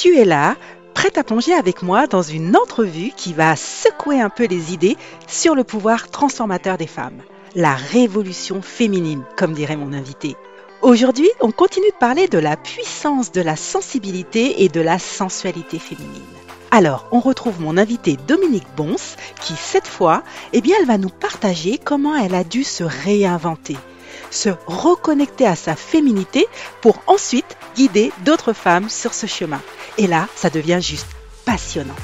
tu es là, prête à plonger avec moi dans une entrevue qui va secouer un peu les idées sur le pouvoir transformateur des femmes. La révolution féminine, comme dirait mon invité. Aujourd'hui, on continue de parler de la puissance de la sensibilité et de la sensualité féminine. Alors, on retrouve mon invité Dominique Bons, qui cette fois, eh bien, elle va nous partager comment elle a dû se réinventer, se reconnecter à sa féminité pour ensuite guider d'autres femmes sur ce chemin. Et là, ça devient juste passionnant.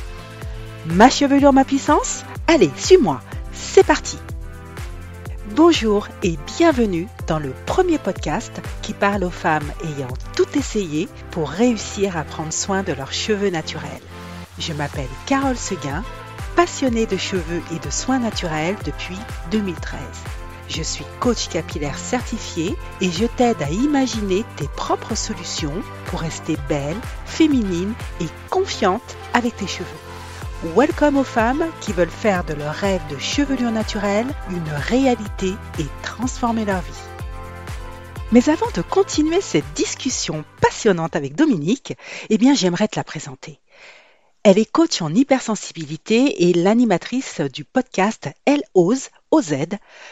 Ma chevelure, ma puissance? Allez, suis-moi, c'est parti Bonjour et bienvenue dans le premier podcast qui parle aux femmes ayant tout essayé pour réussir à prendre soin de leurs cheveux naturels. Je m'appelle Carole Seguin, passionnée de cheveux et de soins naturels depuis 2013. Je suis coach capillaire certifié et je t'aide à imaginer tes propres solutions pour rester belle, féminine et confiante avec tes cheveux. Welcome aux femmes qui veulent faire de leur rêve de chevelure naturelle une réalité et transformer leur vie. Mais avant de continuer cette discussion passionnante avec Dominique, eh bien j'aimerais te la présenter. Elle est coach en hypersensibilité et l'animatrice du podcast Elle ose, OZ,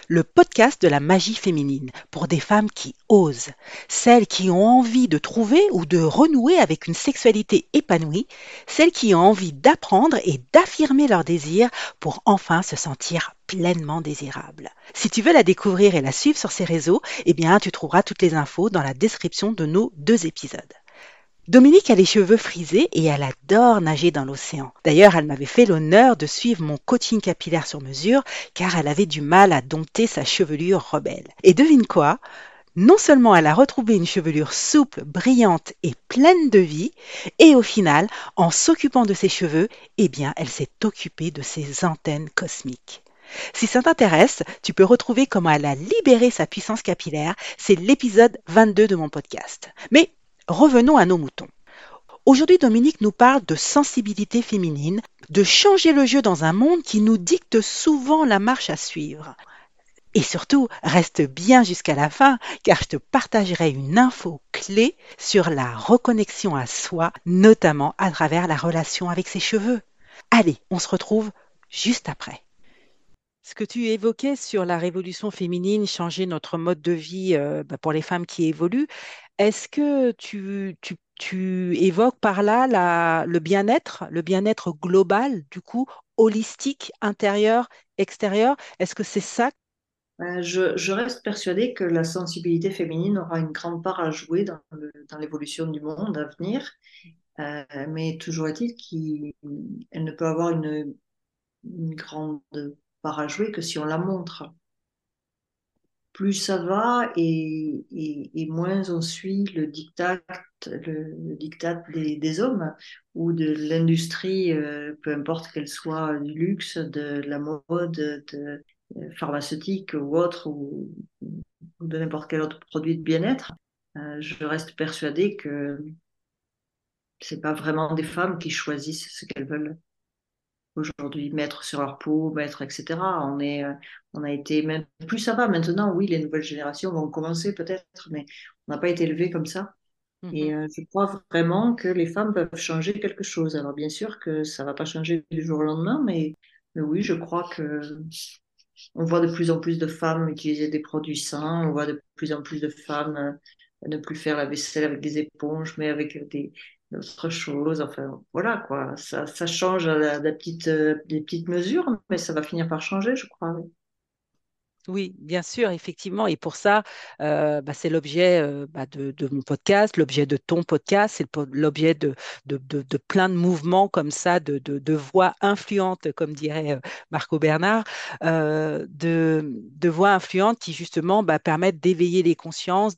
le podcast de la magie féminine pour des femmes qui osent, celles qui ont envie de trouver ou de renouer avec une sexualité épanouie, celles qui ont envie d'apprendre et d'affirmer leurs désirs pour enfin se sentir pleinement désirables. Si tu veux la découvrir et la suivre sur ses réseaux, eh bien tu trouveras toutes les infos dans la description de nos deux épisodes. Dominique a les cheveux frisés et elle adore nager dans l'océan. D'ailleurs, elle m'avait fait l'honneur de suivre mon coaching capillaire sur mesure car elle avait du mal à dompter sa chevelure rebelle. Et devine quoi? Non seulement elle a retrouvé une chevelure souple, brillante et pleine de vie, et au final, en s'occupant de ses cheveux, eh bien, elle s'est occupée de ses antennes cosmiques. Si ça t'intéresse, tu peux retrouver comment elle a libéré sa puissance capillaire. C'est l'épisode 22 de mon podcast. Mais Revenons à nos moutons. Aujourd'hui, Dominique nous parle de sensibilité féminine, de changer le jeu dans un monde qui nous dicte souvent la marche à suivre. Et surtout, reste bien jusqu'à la fin, car je te partagerai une info clé sur la reconnexion à soi, notamment à travers la relation avec ses cheveux. Allez, on se retrouve juste après. Ce que tu évoquais sur la révolution féminine, changer notre mode de vie euh, bah, pour les femmes qui évoluent, est-ce que tu, évoques par là le bien-être, le bien-être global, du coup, holistique, intérieur, extérieur? Est-ce que c'est ça? Ben, je, reste persuadée que la sensibilité féminine aura une grande part à jouer dans l'évolution du monde à venir. Euh, mais toujours est-il qu'elle ne peut avoir une grande à jouer que si on la montre. Plus ça va et, et, moins on suit le diktat, le, des, hommes ou de l'industrie, euh, peu importe qu'elle soit du luxe, de la mode, de, euh, pharmaceutique ou autre, ou, de n'importe quel autre produit de bien-être. Euh, je reste persuadée que c'est pas vraiment des femmes qui choisissent ce qu'elles veulent aujourd'hui mettre sur leur peau, mettre, etc. On est, euh, on a été même plus ça va maintenant. Oui, les nouvelles générations vont commencer peut-être, mais on n'a pas été élevé comme ça. Et mm-hmm. euh, je crois vraiment que les femmes peuvent changer quelque chose. Alors bien sûr que ça va pas changer du jour au lendemain, mais, mais oui, je crois que on voit de plus en plus de femmes utiliser des produits sains. On voit de plus en plus de femmes euh, ne plus faire la vaisselle avec des éponges, mais avec des, autre chose. Enfin, voilà, quoi. Ça, ça change à la, petite, euh, des petites mesures, mais ça va finir par changer, je crois. Oui, bien sûr, effectivement. Et pour ça, bah, c'est l'objet bah, de, mon podcast, l'objet de ton podcast, c'est l'objet de, plein de mouvements comme ça, de, voix influentes, comme dirait Marco Bernard, de, voix influentes qui justement bah, permettent d'éveiller les consciences,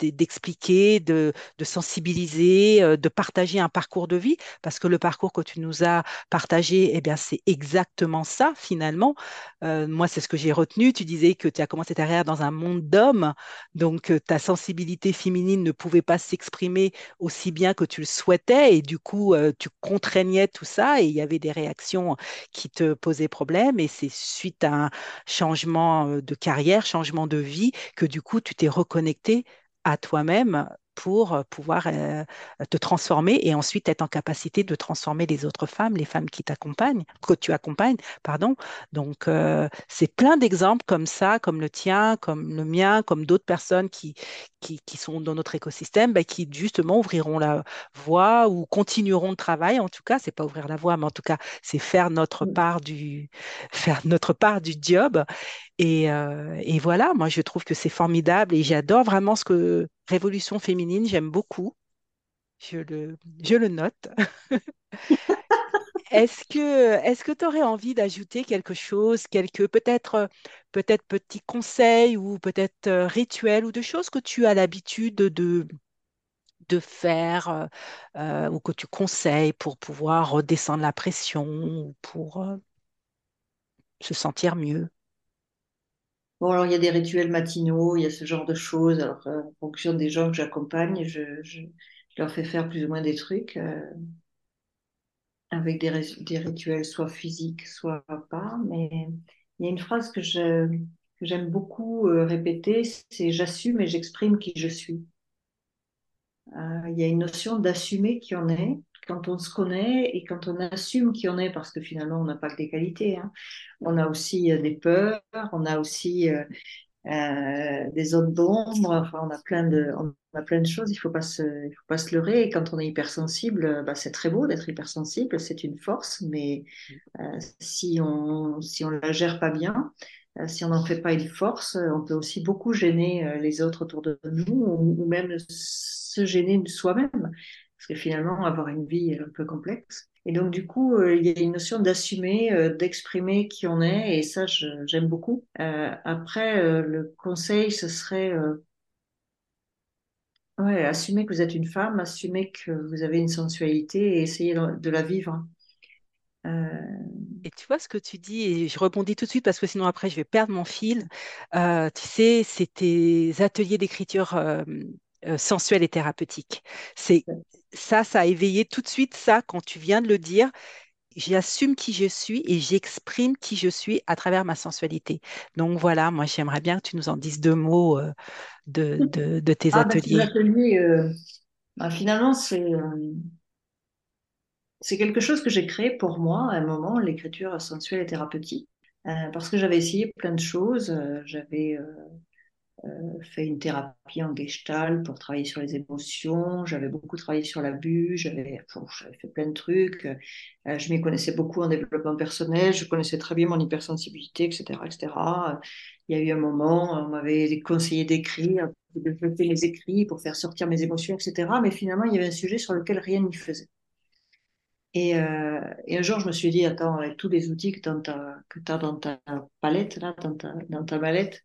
d'expliquer, de, sensibiliser, de partager un parcours de vie, parce que le parcours que tu nous as partagé, eh bien, c'est exactement ça finalement. moi, c'est ce que j'ai retenu tu disais que tu as commencé ta carrière dans un monde d'hommes, donc euh, ta sensibilité féminine ne pouvait pas s'exprimer aussi bien que tu le souhaitais, et du coup, euh, tu contraignais tout ça, et il y avait des réactions qui te posaient problème, et c'est suite à un changement euh, de carrière, changement de vie, que du coup, tu t'es reconnecté à toi-même pour pouvoir euh, te transformer et ensuite être en capacité de transformer les autres femmes, les femmes qui t'accompagnent, que tu accompagnes, pardon. Donc, euh, c'est plein d'exemples comme ça, comme le tien, comme le mien, comme d'autres personnes qui, qui, qui, sont dans notre écosystème, bah, qui justement ouvriront la voie ou continueront le travail. En tout cas, c'est pas ouvrir la voie, mais en tout cas, c'est faire notre part du, faire notre part du job. Et, euh, et voilà, moi, je trouve que c'est formidable et j'adore vraiment ce que Révolution féminine, j'aime beaucoup. Je le, note. Est-ce que est-ce tu aurais envie d'ajouter quelque chose, quelques peut-être peut-être petits conseils ou peut-être euh, rituels ou de choses que tu as l'habitude de, de faire euh, euh, ou que tu conseilles pour pouvoir redescendre la pression ou pour euh, se sentir mieux? Bon, alors il y a des rituels matinaux, il y a ce genre de choses. Alors, euh, en fonction des gens que j'accompagne, je, je- je leur fais faire plus ou moins des trucs euh, avec des, des rituels soit physiques, soit pas. Mais il y a une phrase que je, que j'aime beaucoup euh, répéter, c'est j'assume et j'exprime qui je suis. Euh, il y a une notion d'assumer qui on est quand on se connaît et quand on assume qui on est, parce que finalement on n'a pas que des qualités. hein. On a aussi euh, des peurs, on a aussi euh, euh, des zones d'ombre, on a plein de, on a plein de choses, il faut faut pas se leurrer. Quand on est hypersensible, bah, c'est très beau d'être hypersensible, c'est une force, mais si on, si on la gère pas bien, si on n'en fait pas une force, on peut aussi beaucoup gêner les autres autour de nous ou, même se gêner soi-même. Parce que finalement, avoir une vie est un peu complexe. Et donc, du coup, euh, il y a une notion d'assumer, euh, d'exprimer qui on est, et ça, j'aime beaucoup. Euh, après, le conseil, ce serait, ouais, assumer que vous êtes une femme, assumer que vous avez une sensualité et essayer de, de la vivre. Et tu vois ce que tu dis, et je rebondis tout de suite parce que sinon après je vais perdre mon fil. Tu sais, c'est tes ateliers d'écriture euh, sensuelle et thérapeutique. C'est ça, ça a éveillé tout de suite ça quand tu viens de le dire. J'assume qui je suis et j'exprime qui je suis à travers ma sensualité. Donc voilà, moi j'aimerais bien que tu nous en dises deux mots euh, de, de, de tes Ah, ben, ces ateliers. ateliers, euh, bah, finalement, c'est euh, c'est quelque chose que j'ai créé pour moi à un moment, l'écriture sensuelle et thérapeutique, Euh, parce que j'avais essayé plein de choses. Euh, j'avais euh, fait une thérapie en gestalt pour travailler sur les émotions. J'avais beaucoup travaillé sur l'abus. J'avais fait plein de trucs. Euh, je m'y connaissais beaucoup en développement personnel. Je connaissais très bien mon hypersensibilité, etc., etc. Euh, Il y a eu un moment, on m'avait conseillé d'écrire, de développer les écrits pour faire sortir mes émotions, etc. Mais finalement, il y avait un sujet sur lequel rien n'y faisait. Et, euh, un jour, je me suis dit, attends, avec tous les outils que tu as dans ta palette, là, dans ta, dans ta mallette,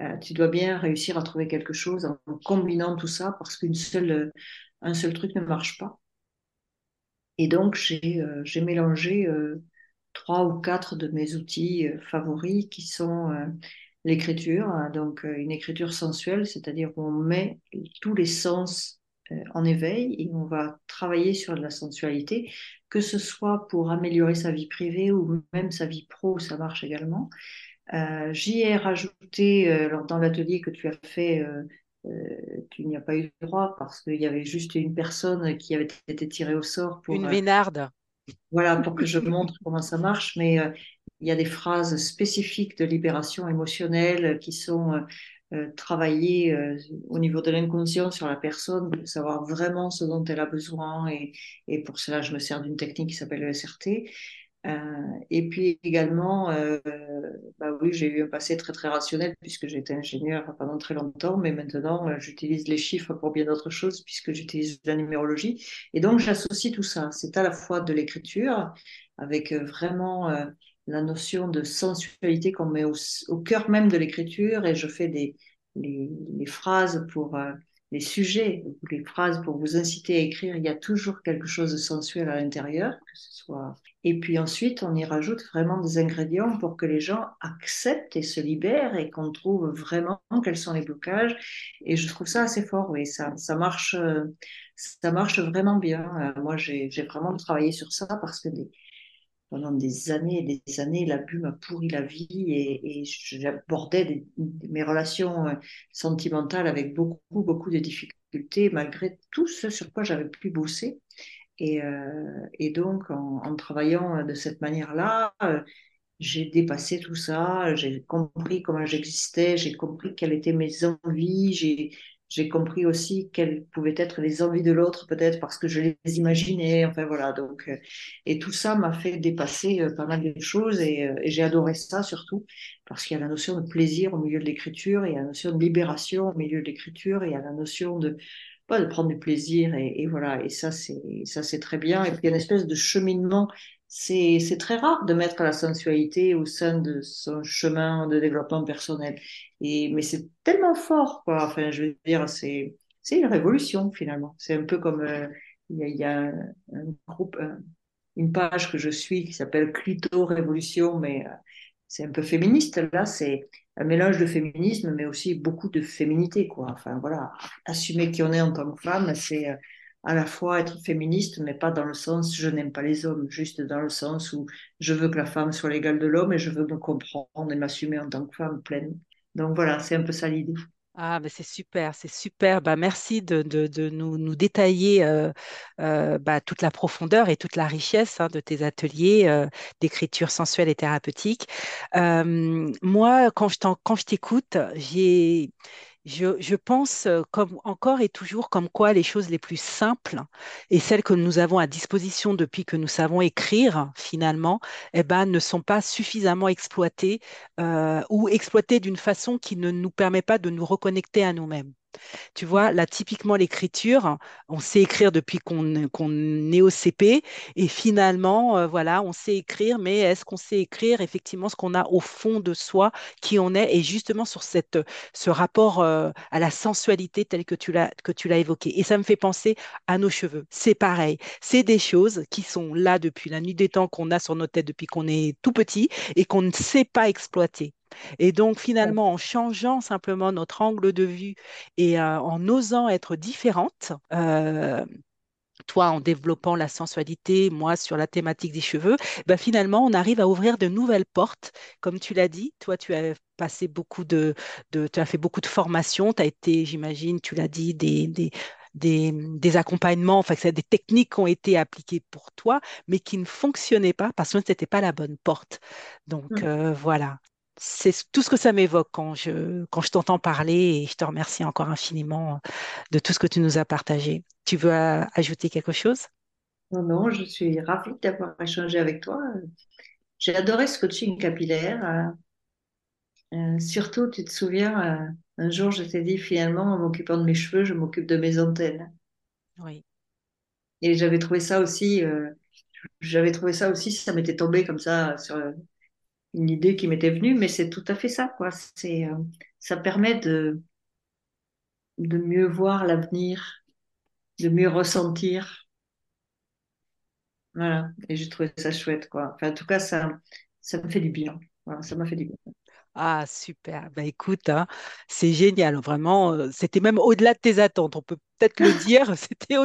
euh, tu dois bien réussir à trouver quelque chose en combinant tout ça parce qu'une seule, un seul truc ne marche pas. Et donc, j'ai euh, mélangé euh, trois ou quatre de mes outils euh, favoris qui sont euh, l'écriture, hein, donc euh, une écriture sensuelle, c'est-à-dire on met tous les sens euh, en éveil et on va travailler sur la sensualité, que ce soit pour améliorer sa vie privée ou même sa vie pro, ça marche également. Euh, j'y ai rajouté, euh, lors dans l'atelier que tu as fait, euh, euh, tu n'y as pas eu droit parce qu'il y avait juste une personne qui avait été tirée au sort pour, Une vénarde. voilà, pour que je montre comment ça marche, mais il y a des phrases spécifiques de libération émotionnelle qui sont euh, euh, travaillées euh, au niveau de l'inconscient sur la personne pour savoir vraiment ce dont elle a besoin et, et pour cela je me sers d'une technique qui s'appelle le SRT. Euh, et puis également, euh, bah oui, j'ai eu un passé très très rationnel puisque été ingénieur pendant très longtemps, mais maintenant euh, j'utilise les chiffres pour bien d'autres choses puisque j'utilise la numérologie. Et donc j'associe tout ça. C'est à la fois de l'écriture avec vraiment la notion de sensualité qu'on met au, cœur même de l'écriture et je fais des les, phrases pour les sujets, les phrases pour vous inciter à écrire. Il y a toujours quelque chose de sensuel à l'intérieur, que ce soit et puis ensuite, on y rajoute vraiment des ingrédients pour que les gens acceptent et se libèrent et qu'on trouve vraiment quels sont les blocages. Et je trouve ça assez fort, oui, ça, ça marche, ça marche vraiment bien. Moi, j'ai vraiment travaillé sur ça parce que pendant des années et des années, l'abus m'a pourri la vie et, j'abordais mes relations sentimentales avec beaucoup, beaucoup de difficultés malgré tout ce sur quoi j'avais pu bosser. Et, euh, et donc, en, travaillant de cette manière-là, euh, j'ai dépassé tout ça, j'ai compris comment j'existais, j'ai compris quelles étaient mes envies, j'ai compris aussi quelles pouvaient être les envies de l'autre, peut-être parce que je les imaginais. Enfin voilà, donc euh, et tout ça m'a fait dépasser euh, pas mal de choses et, euh, et j'ai adoré ça surtout parce qu'il y a la notion de plaisir au milieu de l'écriture, il y a la notion de libération au milieu de l'écriture, il y a la notion de de prendre du plaisir et, voilà et ça c'est ça c'est très bien et puis il y a une espèce de cheminement c'est, c'est très rare de mettre la sensualité au sein de son chemin de développement personnel. Et, mais c'est tellement fort, quoi. Enfin, je veux dire, c'est, c'est une révolution, finalement. C'est un peu comme, euh, il y a, un, groupe, un, une page que je suis qui s'appelle Clito Révolution, mais euh, c'est un peu féministe. Là, c'est un mélange de féminisme, mais aussi beaucoup de féminité, quoi. Enfin, voilà. Assumer qui on est en tant que femme, c'est, euh, à la fois être féministe, mais pas dans le sens je n'aime pas les hommes, juste dans le sens où je veux que la femme soit l'égale de l'homme et je veux me comprendre et m'assumer en tant que femme pleine. Donc voilà, c'est un peu ça l'idée. Ah, mais c'est super, c'est super. Bah, merci de, nous, nous, détailler euh, euh, bah, toute la profondeur et toute la richesse hein, de tes ateliers euh, d'écriture sensuelle et thérapeutique. Moi, quand je t'écoute, j'ai je, pense euh, encore et toujours comme quoi les choses les plus simples et celles que nous avons à disposition depuis que nous savons écrire finalement, eh ben, ne sont pas suffisamment exploitées euh, ou exploitées d'une façon qui ne nous permet pas de nous reconnecter à nous-mêmes. Tu vois, là, typiquement, l'écriture, on sait écrire depuis qu'on est au CP et finalement, euh, voilà, on sait écrire, mais est-ce qu'on sait écrire effectivement ce qu'on a au fond de soi, qui on est, et justement sur cette, ce rapport euh, à la sensualité tel que tu l'as que tu l'as évoqué. Et ça me fait penser à nos cheveux. C'est pareil. C'est des choses qui sont là depuis la nuit des temps, qu'on a sur nos têtes depuis qu'on est tout petit et qu'on ne sait pas exploiter. Et donc, finalement, en changeant simplement notre angle de vue et euh, en osant être différente, euh, toi en développant la sensualité, moi sur la thématique des cheveux, ben finalement, on arrive à ouvrir de nouvelles portes. Comme tu l'as dit, toi, tu as passé beaucoup de, de tu as fait beaucoup de formations, tu as été, j'imagine, tu l'as dit, des, des des, des, accompagnements, enfin, c'est des techniques qui ont été appliquées pour toi, mais qui ne fonctionnaient pas parce que ce n'était pas la bonne porte. Donc, mmh. euh, voilà c'est tout ce que ça m'évoque quand je, quand je t'entends parler et je te remercie encore infiniment de tout ce que tu nous as partagé. Tu veux ajouter quelque chose? Non, non, je suis ravie d'avoir échangé avec toi. J'ai adoré ce coaching capillaire. Euh, surtout, tu te souviens, euh, un jour, je t'ai dit finalement, en m'occupant de mes cheveux, je m'occupe de mes antennes. Oui. Et j'avais trouvé ça aussi, euh, j'avais trouvé ça aussi, ça m'était tombé comme ça sur, une idée qui m'était venue, mais c'est tout à fait ça, quoi. C'est, euh, ça permet de, de mieux voir l'avenir, de mieux ressentir. Voilà. Et j'ai trouvé ça chouette, quoi. Enfin, en tout cas, ça, ça me fait du bien. Ça m'a fait du bien. Ah, super. Bah, écoute, hein, c'est génial. Vraiment, euh, c'était même au-delà de tes attentes. On peut peut-être le dire. C'était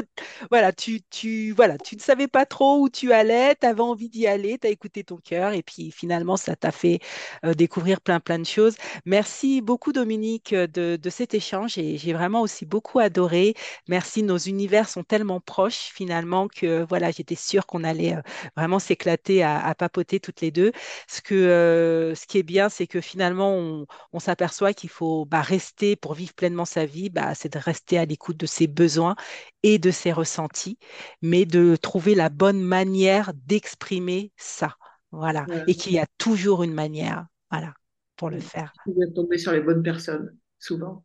voilà, tu, tu, voilà, tu ne savais pas trop où tu allais, tu avais envie d'y aller, tu as écouté ton cœur et puis finalement, ça t'a fait euh, découvrir plein, plein de choses. Merci beaucoup, Dominique, de, de cet échange et j'ai vraiment aussi beaucoup adoré. Merci, nos univers sont tellement proches finalement que voilà, j'étais sûre qu'on allait euh, vraiment s'éclater à, à, papoter toutes les deux. Ce, que, ce qui est bien, c'est que finalement, on, on s'aperçoit qu'il faut bah, rester pour vivre pleinement sa vie, bah, c'est de rester à l'écoute de ses besoins et de ses ressentis, mais de trouver la bonne manière d'exprimer ça. Voilà. Et qu'il y a toujours une manière, voilà, pour le faire. De tomber sur les bonnes personnes, souvent.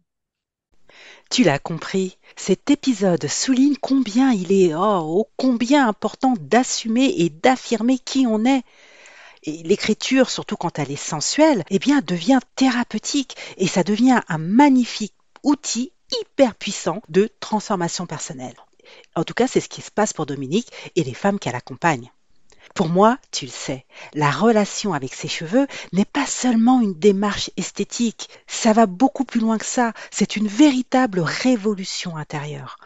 Tu l'as compris, cet épisode souligne combien il est, oh, combien important d'assumer et d'affirmer qui on est. Et l'écriture, surtout quand elle est sensuelle, eh bien, devient thérapeutique et ça devient un magnifique outil hyper puissant de transformation personnelle. En tout cas, c'est ce qui se passe pour Dominique et les femmes qu'elle accompagne. Pour moi, tu le sais, la relation avec ses cheveux n'est pas seulement une démarche esthétique, ça va beaucoup plus loin que ça, c'est une véritable révolution intérieure.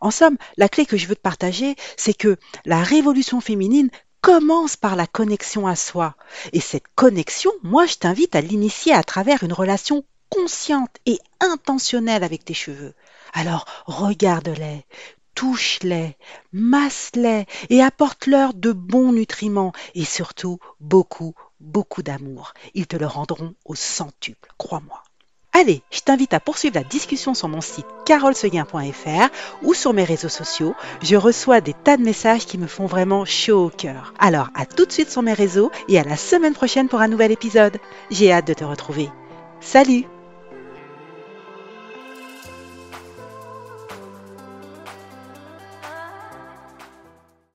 En somme, la clé que je veux te partager, c'est que la révolution féminine commence par la connexion à soi. Et cette connexion, moi, je t'invite à l'initier à travers une relation consciente et intentionnelle avec tes cheveux. Alors regarde-les, touche-les, masse-les et apporte-leur de bons nutriments et surtout beaucoup, beaucoup d'amour. Ils te le rendront au centuple, crois-moi. Allez, je t'invite à poursuivre la discussion sur mon site carolseguin.fr ou sur mes réseaux sociaux. Je reçois des tas de messages qui me font vraiment chaud au cœur. Alors, à tout de suite sur mes réseaux et à la semaine prochaine pour un nouvel épisode. J'ai hâte de te retrouver. Salut